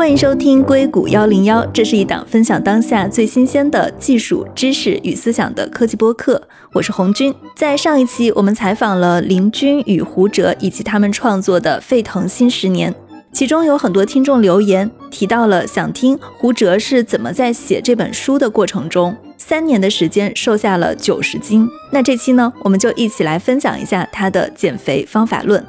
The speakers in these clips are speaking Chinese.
欢迎收听硅谷幺零幺，这是一档分享当下最新鲜的技术知识与思想的科技播客。我是红军。在上一期，我们采访了林军与胡哲以及他们创作的《沸腾新十年》，其中有很多听众留言提到了想听胡哲是怎么在写这本书的过程中，三年的时间瘦下了九十斤。那这期呢，我们就一起来分享一下他的减肥方法论。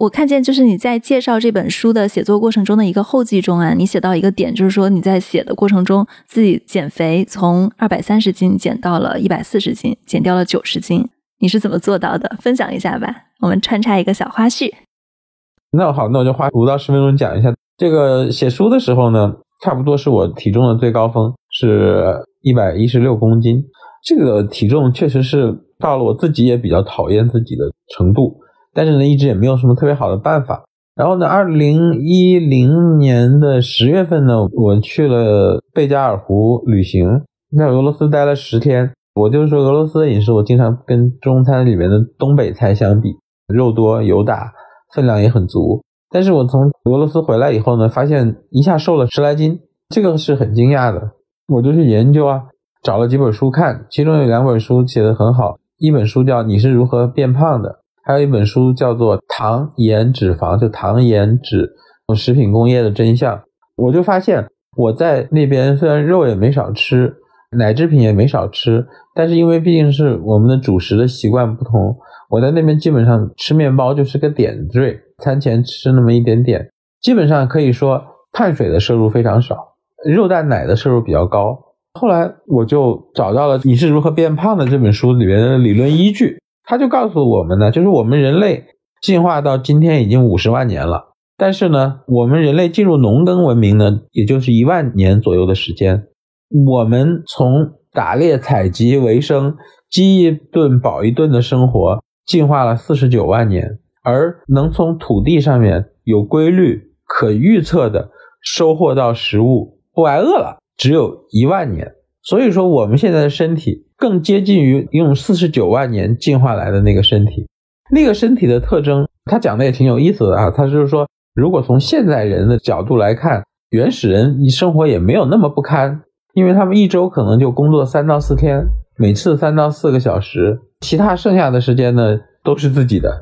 我看见就是你在介绍这本书的写作过程中的一个后记中啊，你写到一个点，就是说你在写的过程中自己减肥，从二百三十斤减到了一百四十斤，减掉了九十斤，你是怎么做到的？分享一下吧，我们穿插一个小花絮。那好，那我就花五到十分钟讲一下这个写书的时候呢，差不多是我体重的最高峰，是一百一十六公斤，这个体重确实是到了我自己也比较讨厌自己的程度。但是呢，一直也没有什么特别好的办法。然后呢，二零一零年的十月份呢，我去了贝加尔湖旅行，在俄罗斯待了十天。我就是说，俄罗斯的饮食，我经常跟中餐里面的东北菜相比，肉多油大，分量也很足。但是我从俄罗斯回来以后呢，发现一下瘦了十来斤，这个是很惊讶的。我就去研究啊，找了几本书看，其中有两本书写的很好，一本书叫《你是如何变胖的》。还有一本书叫做《糖盐脂肪》，就糖盐脂食品工业的真相。我就发现我在那边虽然肉也没少吃，奶制品也没少吃，但是因为毕竟是我们的主食的习惯不同，我在那边基本上吃面包就是个点缀，餐前吃那么一点点，基本上可以说碳水的摄入非常少，肉蛋奶的摄入比较高。后来我就找到了《你是如何变胖的》这本书里面的理论依据。他就告诉我们呢，就是我们人类进化到今天已经五十万年了，但是呢，我们人类进入农耕文明呢，也就是一万年左右的时间。我们从打猎采集为生、饥一顿饱一顿的生活，进化了四十九万年，而能从土地上面有规律、可预测的收获到食物，不挨饿了，只有一万年。所以说，我们现在的身体。更接近于用四十九万年进化来的那个身体，那个身体的特征，他讲的也挺有意思的啊。他就是说，如果从现代人的角度来看，原始人生活也没有那么不堪，因为他们一周可能就工作三到四天，每次三到四个小时，其他剩下的时间呢都是自己的，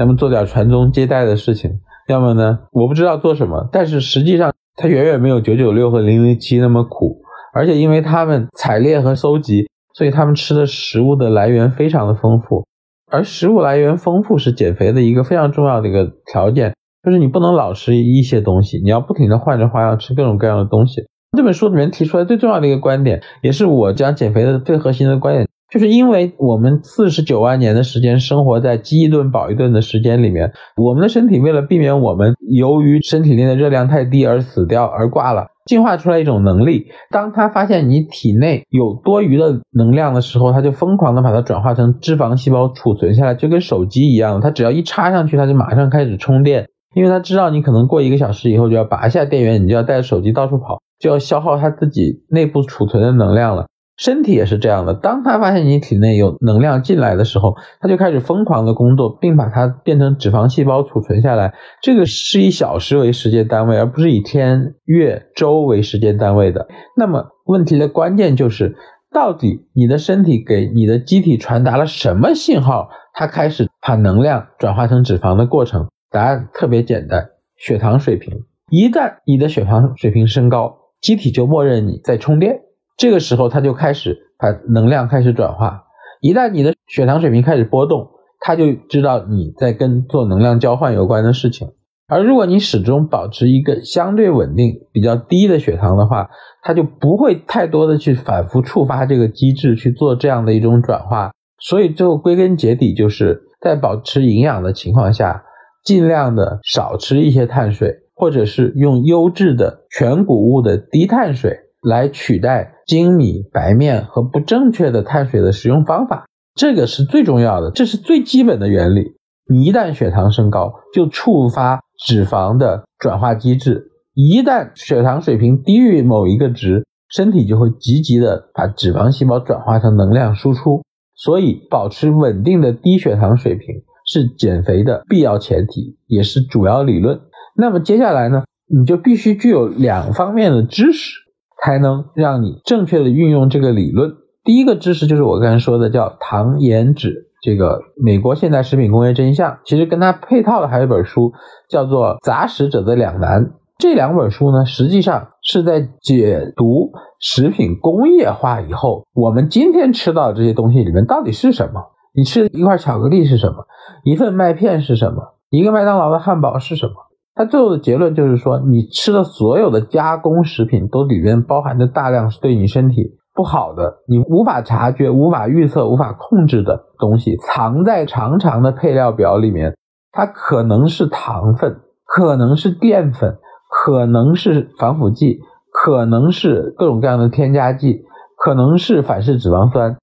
要么做点传宗接代的事情，要么呢我不知道做什么，但是实际上他远远没有九九六和零零七那么苦，而且因为他们采猎和搜集。所以他们吃的食物的来源非常的丰富，而食物来源丰富是减肥的一个非常重要的一个条件，就是你不能老吃一些东西，你要不停的换着花样吃各种各样的东西。这本书里面提出来最重要的一个观点，也是我讲减肥的最核心的观点，就是因为我们四十九万年的时间生活在饥一顿饱一顿的时间里面，我们的身体为了避免我们由于身体内的热量太低而死掉而挂了。进化出来一种能力，当他发现你体内有多余的能量的时候，他就疯狂的把它转化成脂肪细胞储存下来，就跟手机一样，它只要一插上去，它就马上开始充电，因为它知道你可能过一个小时以后就要拔下电源，你就要带着手机到处跑，就要消耗它自己内部储存的能量了。身体也是这样的，当他发现你体内有能量进来的时候，他就开始疯狂的工作，并把它变成脂肪细胞储存下来。这个是以小时为时间单位，而不是以天、月、周为时间单位的。那么问题的关键就是，到底你的身体给你的机体传达了什么信号，它开始把能量转化成脂肪的过程？答案特别简单：血糖水平。一旦你的血糖水平升高，机体就默认你在充电。这个时候，它就开始把能量开始转化。一旦你的血糖水平开始波动，它就知道你在跟做能量交换有关的事情。而如果你始终保持一个相对稳定、比较低的血糖的话，它就不会太多的去反复触发这个机制去做这样的一种转化。所以最后归根结底，就是在保持营养的情况下，尽量的少吃一些碳水，或者是用优质的全谷物的低碳水。来取代精米、白面和不正确的碳水的食用方法，这个是最重要的，这是最基本的原理。你一旦血糖升高，就触发脂肪的转化机制；一旦血糖水平低于某一个值，身体就会积极的把脂肪细胞转化成能量输出。所以，保持稳定的低血糖水平是减肥的必要前提，也是主要理论。那么接下来呢，你就必须具有两方面的知识，才能让你正确的运用这个理论。第一个知识就是我刚才说的，叫糖盐脂。这个美国现代食品工业真相，其实跟它配套的还有一本书，叫做《杂食者的两难》。这两本书呢，实际上是在解读食品工业化以后，我们今天吃到的这些东西里面到底是什么？你吃一块巧克力是什么？一份麦片是什么？一个麦当劳的汉堡是什么？它最后的结论就是说，你吃的所有的加工食品都里面包含着大量是对你身体不好的、你无法察觉、无法预测、无法控制的东西，藏在长长的配料表里面。它可能是糖分，可能是淀粉。可能是防腐剂，可能是各种各样的添加剂，可能是反式脂肪酸。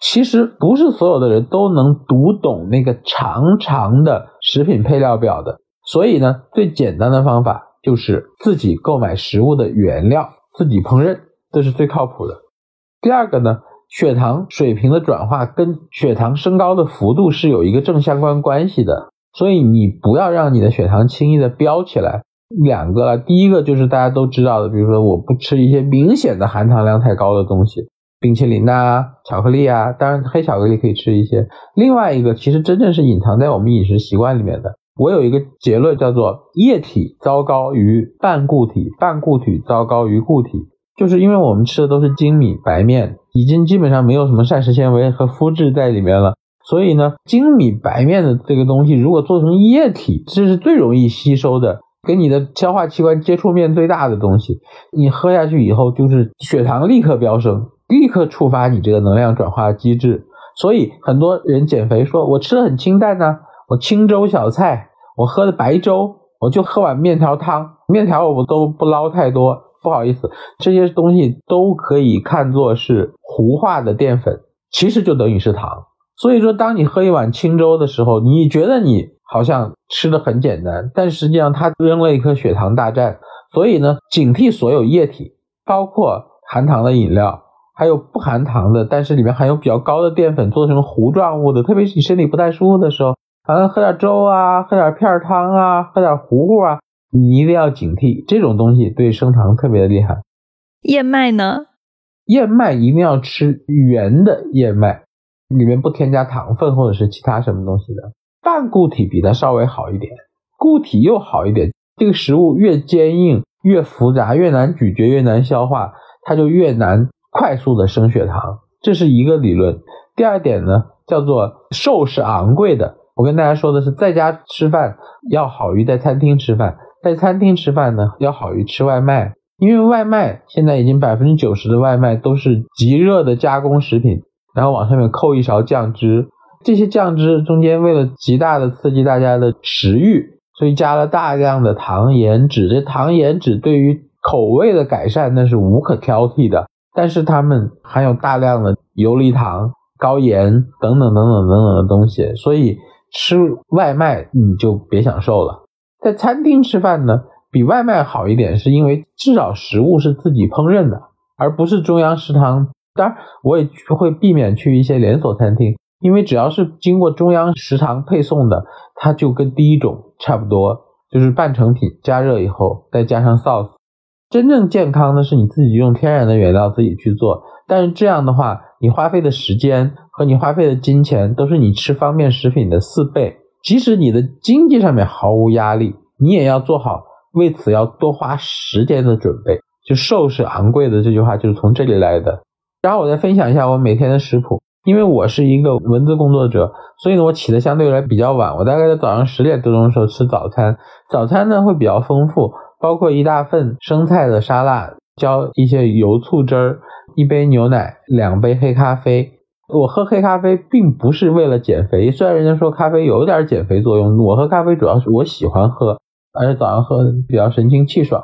其实不是所有的人都能读懂那个长长的食品配料表的。所以呢，最简单的方法就是自己购买食物的原料，自己烹饪，这是最靠谱的。第二个呢，血糖水平的转化跟血糖升高的幅度是有一个正相关关系的。所以你不要让你的血糖轻易的飙起来。两个了，第一个就是大家都知道的，比如说我不吃一些明显的含糖量太高的东西，冰淇淋呐、巧克力啊，当然黑巧克力可以吃一些。另外一个，其实真正是隐藏在我们饮食习惯里面的。我有一个结论叫做液体糟糕于半固体，半固体糟糕于固体，就是因为我们吃的都是精米白面，已经基本上没有什么膳食纤维和麸质在里面了，所以呢，精米白面的这个东西如果做成液体，这是最容易吸收的。跟你的消化器官接触面最大的东西，你喝下去以后，就是血糖立刻飙升，立刻触发你这个能量转化机制。所以很多人减肥说，我吃的很清淡呢，我清粥小菜，我喝的白粥，我就喝碗面条汤，面条我都不捞太多。不好意思，这些东西都可以看作是糊化的淀粉，其实就等于是糖。所以说，当你喝一碗清粥的时候，你觉得你。好像吃的很简单，但实际上它扔了一颗血糖大战。所以呢，警惕所有液体，包括含糖的饮料，还有不含糖的，但是里面含有比较高的淀粉做成糊状物的。特别是你身体不太舒服的时候，好像喝点粥啊，喝点片汤啊，喝点糊糊啊，你一定要警惕这种东西对升糖特别的厉害。燕麦呢？燕麦一定要吃圆的燕麦，里面不添加糖分或者是其他什么东西的。半固体比它稍微好一点，固体又好一点。这个食物越坚硬、越复杂、越难咀嚼、越难消化，它就越难快速的升血糖。这是一个理论。第二点呢，叫做瘦是昂贵的。我跟大家说的是，在家吃饭要好于在餐厅吃饭，在餐厅吃饭呢要好于吃外卖，因为外卖现在已经百分之九十的外卖都是极热的加工食品，然后往上面扣一勺酱汁。这些酱汁中间为了极大的刺激大家的食欲，所以加了大量的糖盐脂。这糖盐脂对于口味的改善那是无可挑剔的，但是它们含有大量的游离糖、高盐等等等等等等的东西，所以吃外卖你就别想受了。在餐厅吃饭呢，比外卖好一点，是因为至少食物是自己烹饪的，而不是中央食堂。当然，我也会避免去一些连锁餐厅。因为只要是经过中央食堂配送的，它就跟第一种差不多，就是半成品，加热以后再加上 sauce。真正健康的是你自己用天然的原料自己去做，但是这样的话，你花费的时间和你花费的金钱都是你吃方便食品的四倍。即使你的经济上面毫无压力，你也要做好为此要多花时间的准备。就瘦是昂贵的这句话就是从这里来的。然后我再分享一下我每天的食谱。因为我是一个文字工作者，所以呢，我起的相对来比较晚。我大概在早上十点多钟的时候吃早餐，早餐呢会比较丰富，包括一大份生菜的沙拉，浇一些油醋汁儿，一杯牛奶，两杯黑咖啡。我喝黑咖啡并不是为了减肥，虽然人家说咖啡有点减肥作用，我喝咖啡主要是我喜欢喝，而且早上喝比较神清气爽。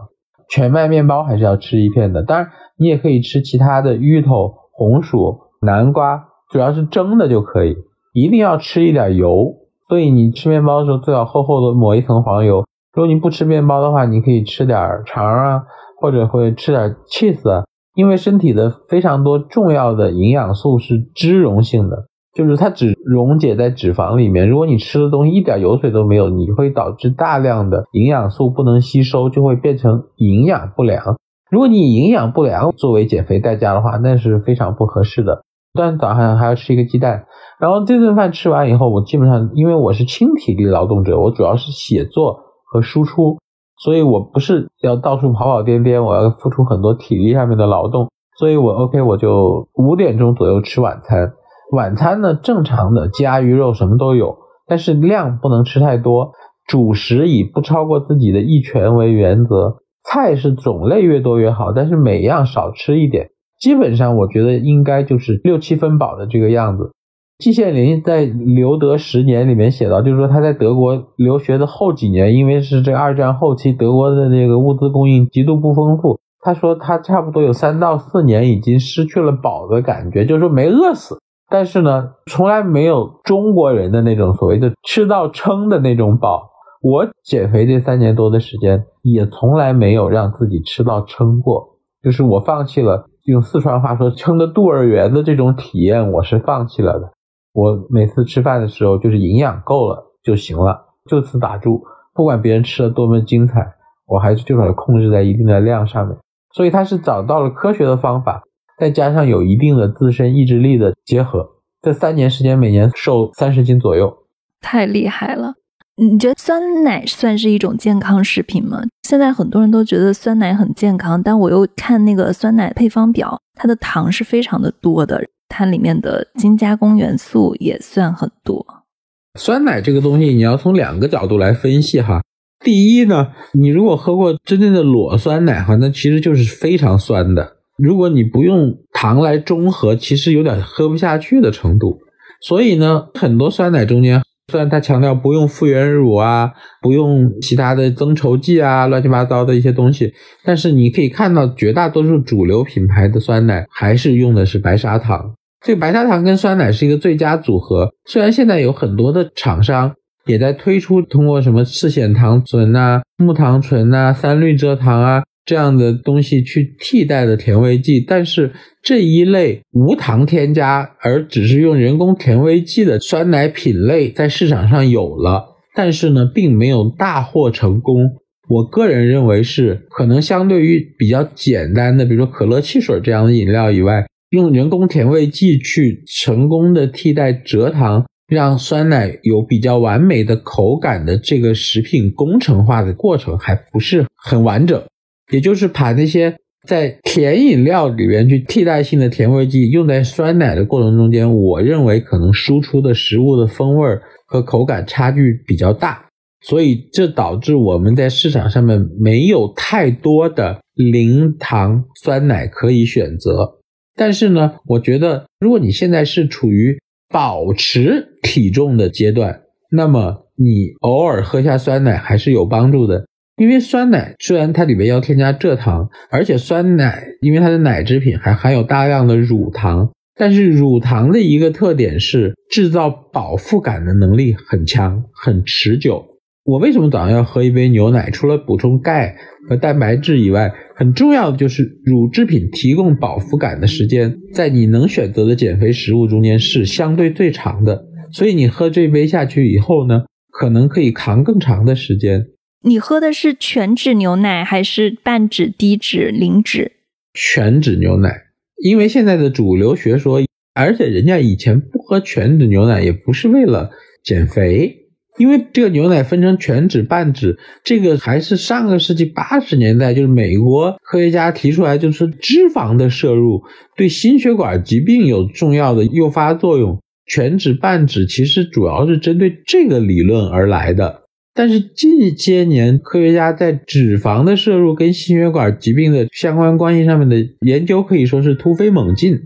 全麦面包还是要吃一片的，当然你也可以吃其他的芋头、红薯、南瓜。主要是蒸的就可以，一定要吃一点油，所以你吃面包的时候最好厚厚的抹一层黄油。如果你不吃面包的话，你可以吃点肠啊，或者会吃点 cheese，因为身体的非常多重要的营养素是脂溶性的，就是它只溶解在脂肪里面。如果你吃的东西一点油水都没有，你会导致大量的营养素不能吸收，就会变成营养不良。如果你营养不良作为减肥代价的话，那是非常不合适的。但早上还要吃一个鸡蛋，然后这顿饭吃完以后，我基本上因为我是轻体力劳动者，我主要是写作和输出。所以我不是要到处跑跑颠颠，我要付出很多体力上面的劳动，所以我 OK，我就五点钟左右吃晚餐。晚餐呢，正常的鸡鸭鱼肉什么都有，但是量不能吃太多。主食以不超过自己的一拳为原则，菜是种类越多越好，但是每样少吃一点。基本上我觉得应该就是六七分饱的这个样子。季羡林在留德十年里面写到，就是说他在德国留学的后几年，因为是这二战后期，德国的那个物资供应极度不丰富。他说他差不多有三到四年已经失去了饱的感觉，就是说没饿死，但是呢，从来没有中国人的那种所谓的吃到撑的那种饱。我减肥这三年多的时间，也从来没有让自己吃到撑过，就是我放弃了用四川话说撑的肚儿圆的这种体验，我是放弃了的。我每次吃饭的时候，就是营养够了就行了，就此打住。不管别人吃的多么精彩，我还是就把它控制在一定的量上面。所以他是找到了科学的方法，再加上有一定的自身意志力的结合。这三年时间，每年瘦三十斤左右，太厉害了。你觉得酸奶算是一种健康食品吗？现在很多人都觉得酸奶很健康，但我又看那个酸奶配方表，它的糖是非常的多的。它里面的精加工元素也算很多。酸奶这个东西，你要从两个角度来分析哈。第一呢，你如果喝过真正的裸酸奶哈，那其实就是非常酸的。如果你不用糖来中和，其实有点喝不下去的程度。所以呢，很多酸奶中间。虽然他强调不用复原乳啊，不用其他的增稠剂啊，乱七八糟的一些东西，但是你可以看到绝大多数主流品牌的酸奶还是用的是白砂糖。这个白砂糖跟酸奶是一个最佳组合。虽然现在有很多的厂商也在推出通过什么赤藓糖醇啊、木糖醇啊、三氯蔗糖啊。这样的东西去替代的甜味剂，但是这一类无糖添加而只是用人工甜味剂的酸奶品类在市场上有了，但是呢，并没有大获成功。我个人认为是可能相对于比较简单的，比如说可乐汽水这样的饮料以外，用人工甜味剂去成功的替代蔗糖，让酸奶有比较完美的口感的这个食品工程化的过程还不是很完整。也就是把那些在甜饮料里面去替代性的甜味剂用在酸奶的过程中间，我认为可能输出的食物的风味和口感差距比较大，所以这导致我们在市场上面没有太多的零糖酸奶可以选择。但是呢，我觉得如果你现在是处于保持体重的阶段，那么你偶尔喝下酸奶还是有帮助的。因为酸奶虽然它里面要添加蔗糖，而且酸奶因为它的奶制品还含有大量的乳糖，但是乳糖的一个特点是制造饱腹感的能力很强、很持久。我为什么早上要喝一杯牛奶？除了补充钙和蛋白质以外，很重要的就是乳制品提供饱腹感的时间，在你能选择的减肥食物中间是相对最长的。所以你喝这杯下去以后呢，可能可以扛更长的时间。你喝的是全脂牛奶还是半脂、低脂、零脂？全脂牛奶，因为现在的主流学说，而且人家以前不喝全脂牛奶也不是为了减肥，因为这个牛奶分成全脂、半脂，这个还是上个世纪八十年代，就是美国科学家提出来，就是脂肪的摄入对心血管疾病有重要的诱发作用。全脂、半脂其实主要是针对这个理论而来的。但是近些年，科学家在脂肪的摄入跟心血管疾病的相关关系上面的研究可以说是突飞猛进。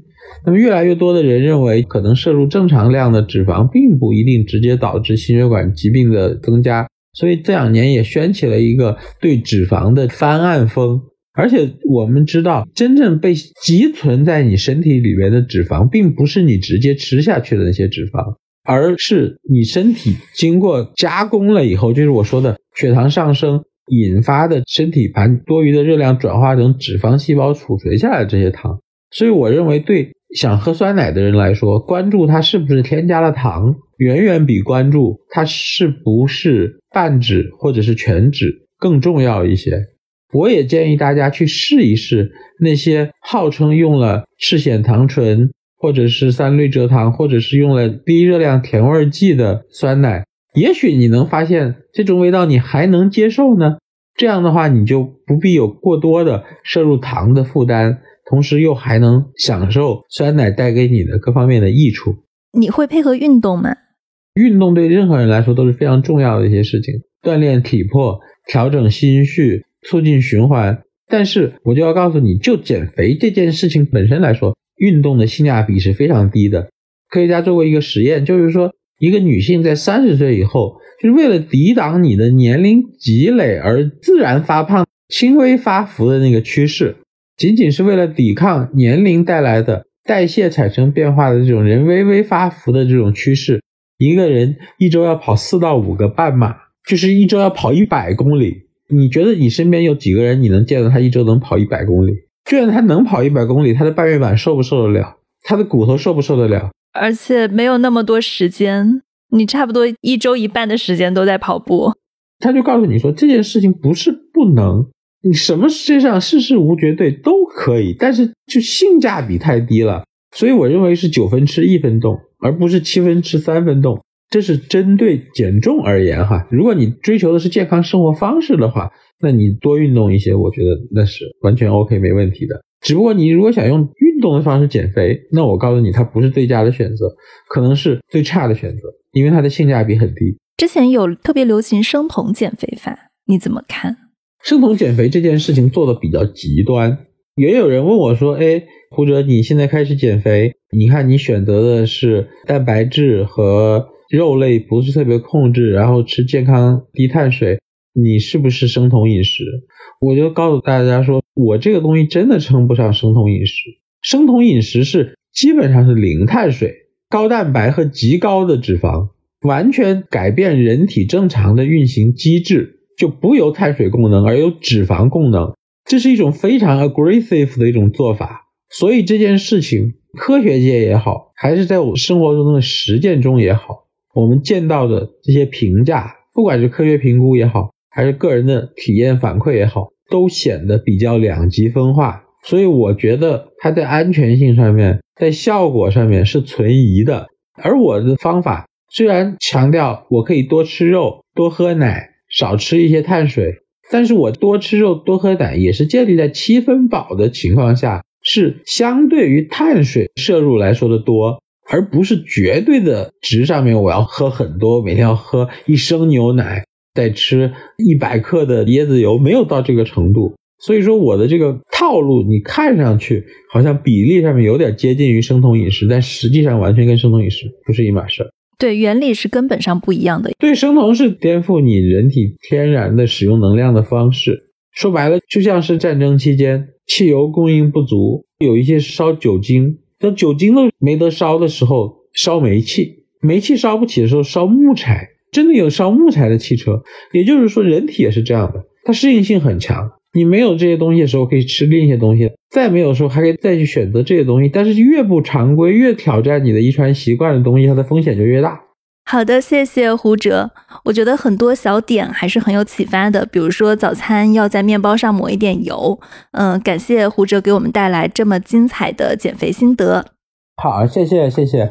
那么，越来越多的人认为，可能摄入正常量的脂肪，并不一定直接导致心血管疾病的增加。所以这两年也掀起了一个对脂肪的翻案风。而且我们知道，真正被积存在你身体里面的脂肪，并不是你直接吃下去的那些脂肪。而是你身体经过加工了以后，就是我说的血糖上升，引发的身体把多余的热量转化成脂肪细胞储存下来这些糖。所以我认为，对想喝酸奶的人来说，关注它是不是添加了糖，远远比关注它是不是半脂或者是全脂更重要一些。我也建议大家去试一试那些号称用了赤藓糖醇，或者是三氯蔗糖，或者是用了低热量甜味剂的酸奶，也许你能发现这种味道你还能接受呢。这样的话，你就不必有过多的摄入糖的负担。同时又还能享受酸奶带给你的各方面的益处。你会配合运动吗？运动对任何人来说都是非常重要的一些事情，锻炼体魄、调整心绪、促进循环。但是我就要告诉你，就减肥这件事情本身来说，运动的性价比是非常低的。科学家做过一个实验，就是说一个女性在三十岁以后，就是为了抵挡你的年龄积累而自然发胖、轻微发福的那个趋势。仅仅是为了抵抗年龄带来的代谢产生变化的这种人微微发福的这种趋势，一个人一周要跑四到五个半马，就是一周要跑一百公里。你觉得你身边有几个人你能见到他一周能跑一百公里？就算他能跑一百公里，他的半月板受不受得了？他的骨头受不受得了？而且没有那么多时间，你差不多一周一半的时间都在跑步。他就告诉你说这件事情不是不能。你什么世界上事事无绝对都可以，但是就性价比太低了，所以我认为是九分吃一分动，而不是七分吃三分动。这是针对减重而言哈。如果你追求的是健康生活方式的话，那你多运动一些，我觉得那是完全 OK 没问题的。只不过你如果想用运动的方式减肥，那我告诉你，它不是最佳的选择，可能是最差的选择，因为它的性价比很低。之前有特别流行生酮减肥法，你怎么看？生酮减肥这件事情做的比较极端，也有人问我说：“哎，胡哲，你现在开始减肥，你看你选择的是蛋白质和肉类不是特别控制，然后吃健康低碳水，你是不是生酮饮食？”我就告诉大家说，我这个东西真的称不上生酮饮食。生酮饮食是基本上是零碳水、高蛋白和极高的脂肪，完全改变人体正常的运行机制。就不由碳水功能而有脂肪功能，这是一种非常 aggressive 的一种做法。所以这件事情，科学界也好，还是在我生活中的实践中也好，我们见到的这些评价，不管是科学评估也好，还是个人的体验反馈也好，都显得比较两极分化。所以我觉得它在安全性上面，在效果上面是存疑的。而我的方法虽然强调我可以多吃肉，多喝奶。少吃一些碳水，但是我多吃肉多喝奶也是建立在七分饱的情况下，是相对于碳水摄入来说的多，而不是绝对的值上面我要喝很多，每天要喝一升牛奶，再吃一百克的椰子油，没有到这个程度。所以说我的这个套路，你看上去好像比例上面有点接近于生酮饮食，但实际上完全跟生酮饮食不是一码事儿。对，原理是根本上不一样的。对，生酮是颠覆你人体天然的使用能量的方式。说白了，就像是战争期间汽油供应不足，有一些烧酒精，等酒精都没得烧的时候，烧煤气，煤气烧不起的时候，烧木材。真的有烧木材的汽车。也就是说，人体也是这样的，它适应性很强。你没有这些东西的时候，可以吃另一些东西；再没有的时候，还可以再去选择这些东西。但是越不常规、越挑战你的遗传习惯的东西，它的风险就越大。好的，谢谢胡哲。我觉得很多小点还是很有启发的，比如说早餐要在面包上抹一点油。嗯，感谢胡哲给我们带来这么精彩的减肥心得。好，谢谢，谢谢。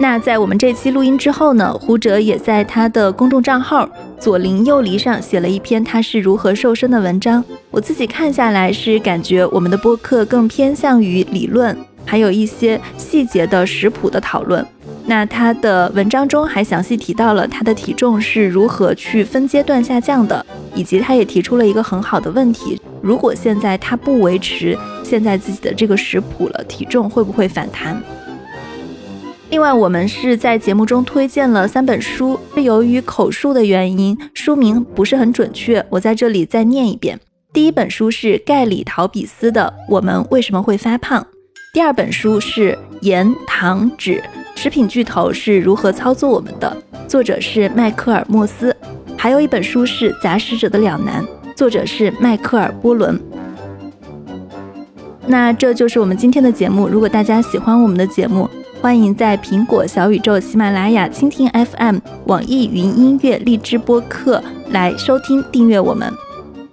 那在我们这期录音之后呢，胡哲也在他的公众账号左邻右里上写了一篇他是如何瘦身的文章。我自己看下来是感觉我们的播客更偏向于理论，还有一些细节的食谱的讨论。那他的文章中还详细提到了他的体重是如何去分阶段下降的，以及他也提出了一个很好的问题：如果现在他不维持现在自己的这个食谱了，体重会不会反弹？另外，我们是在节目中推荐了三本书，是由于口述的原因，书名不是很准确，我在这里再念一遍。第一本书是盖里陶比斯的《我们为什么会发胖》，第二本书是盐、糖、脂食品巨头是如何操作我们的，作者是迈克尔·莫斯。还有一本书是《杂食者的两难》，作者是迈克尔·波伦。那这就是我们今天的节目。如果大家喜欢我们的节目，欢迎在苹果、小宇宙、喜马拉雅、蜻蜓 FM、网易云音乐、荔枝播客来收听、订阅我们。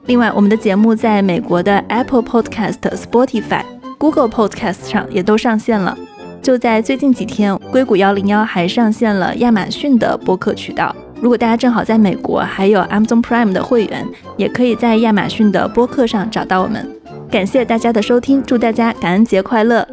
另外，我们的节目在美国的 Apple Podcast、Spotify、Google Podcast 上也都上线了。就在最近几天，硅谷幺零幺还上线了亚马逊的播客渠道。如果大家正好在美国，还有 Amazon Prime 的会员，也可以在亚马逊的播客上找到我们。感谢大家的收听，祝大家感恩节快乐！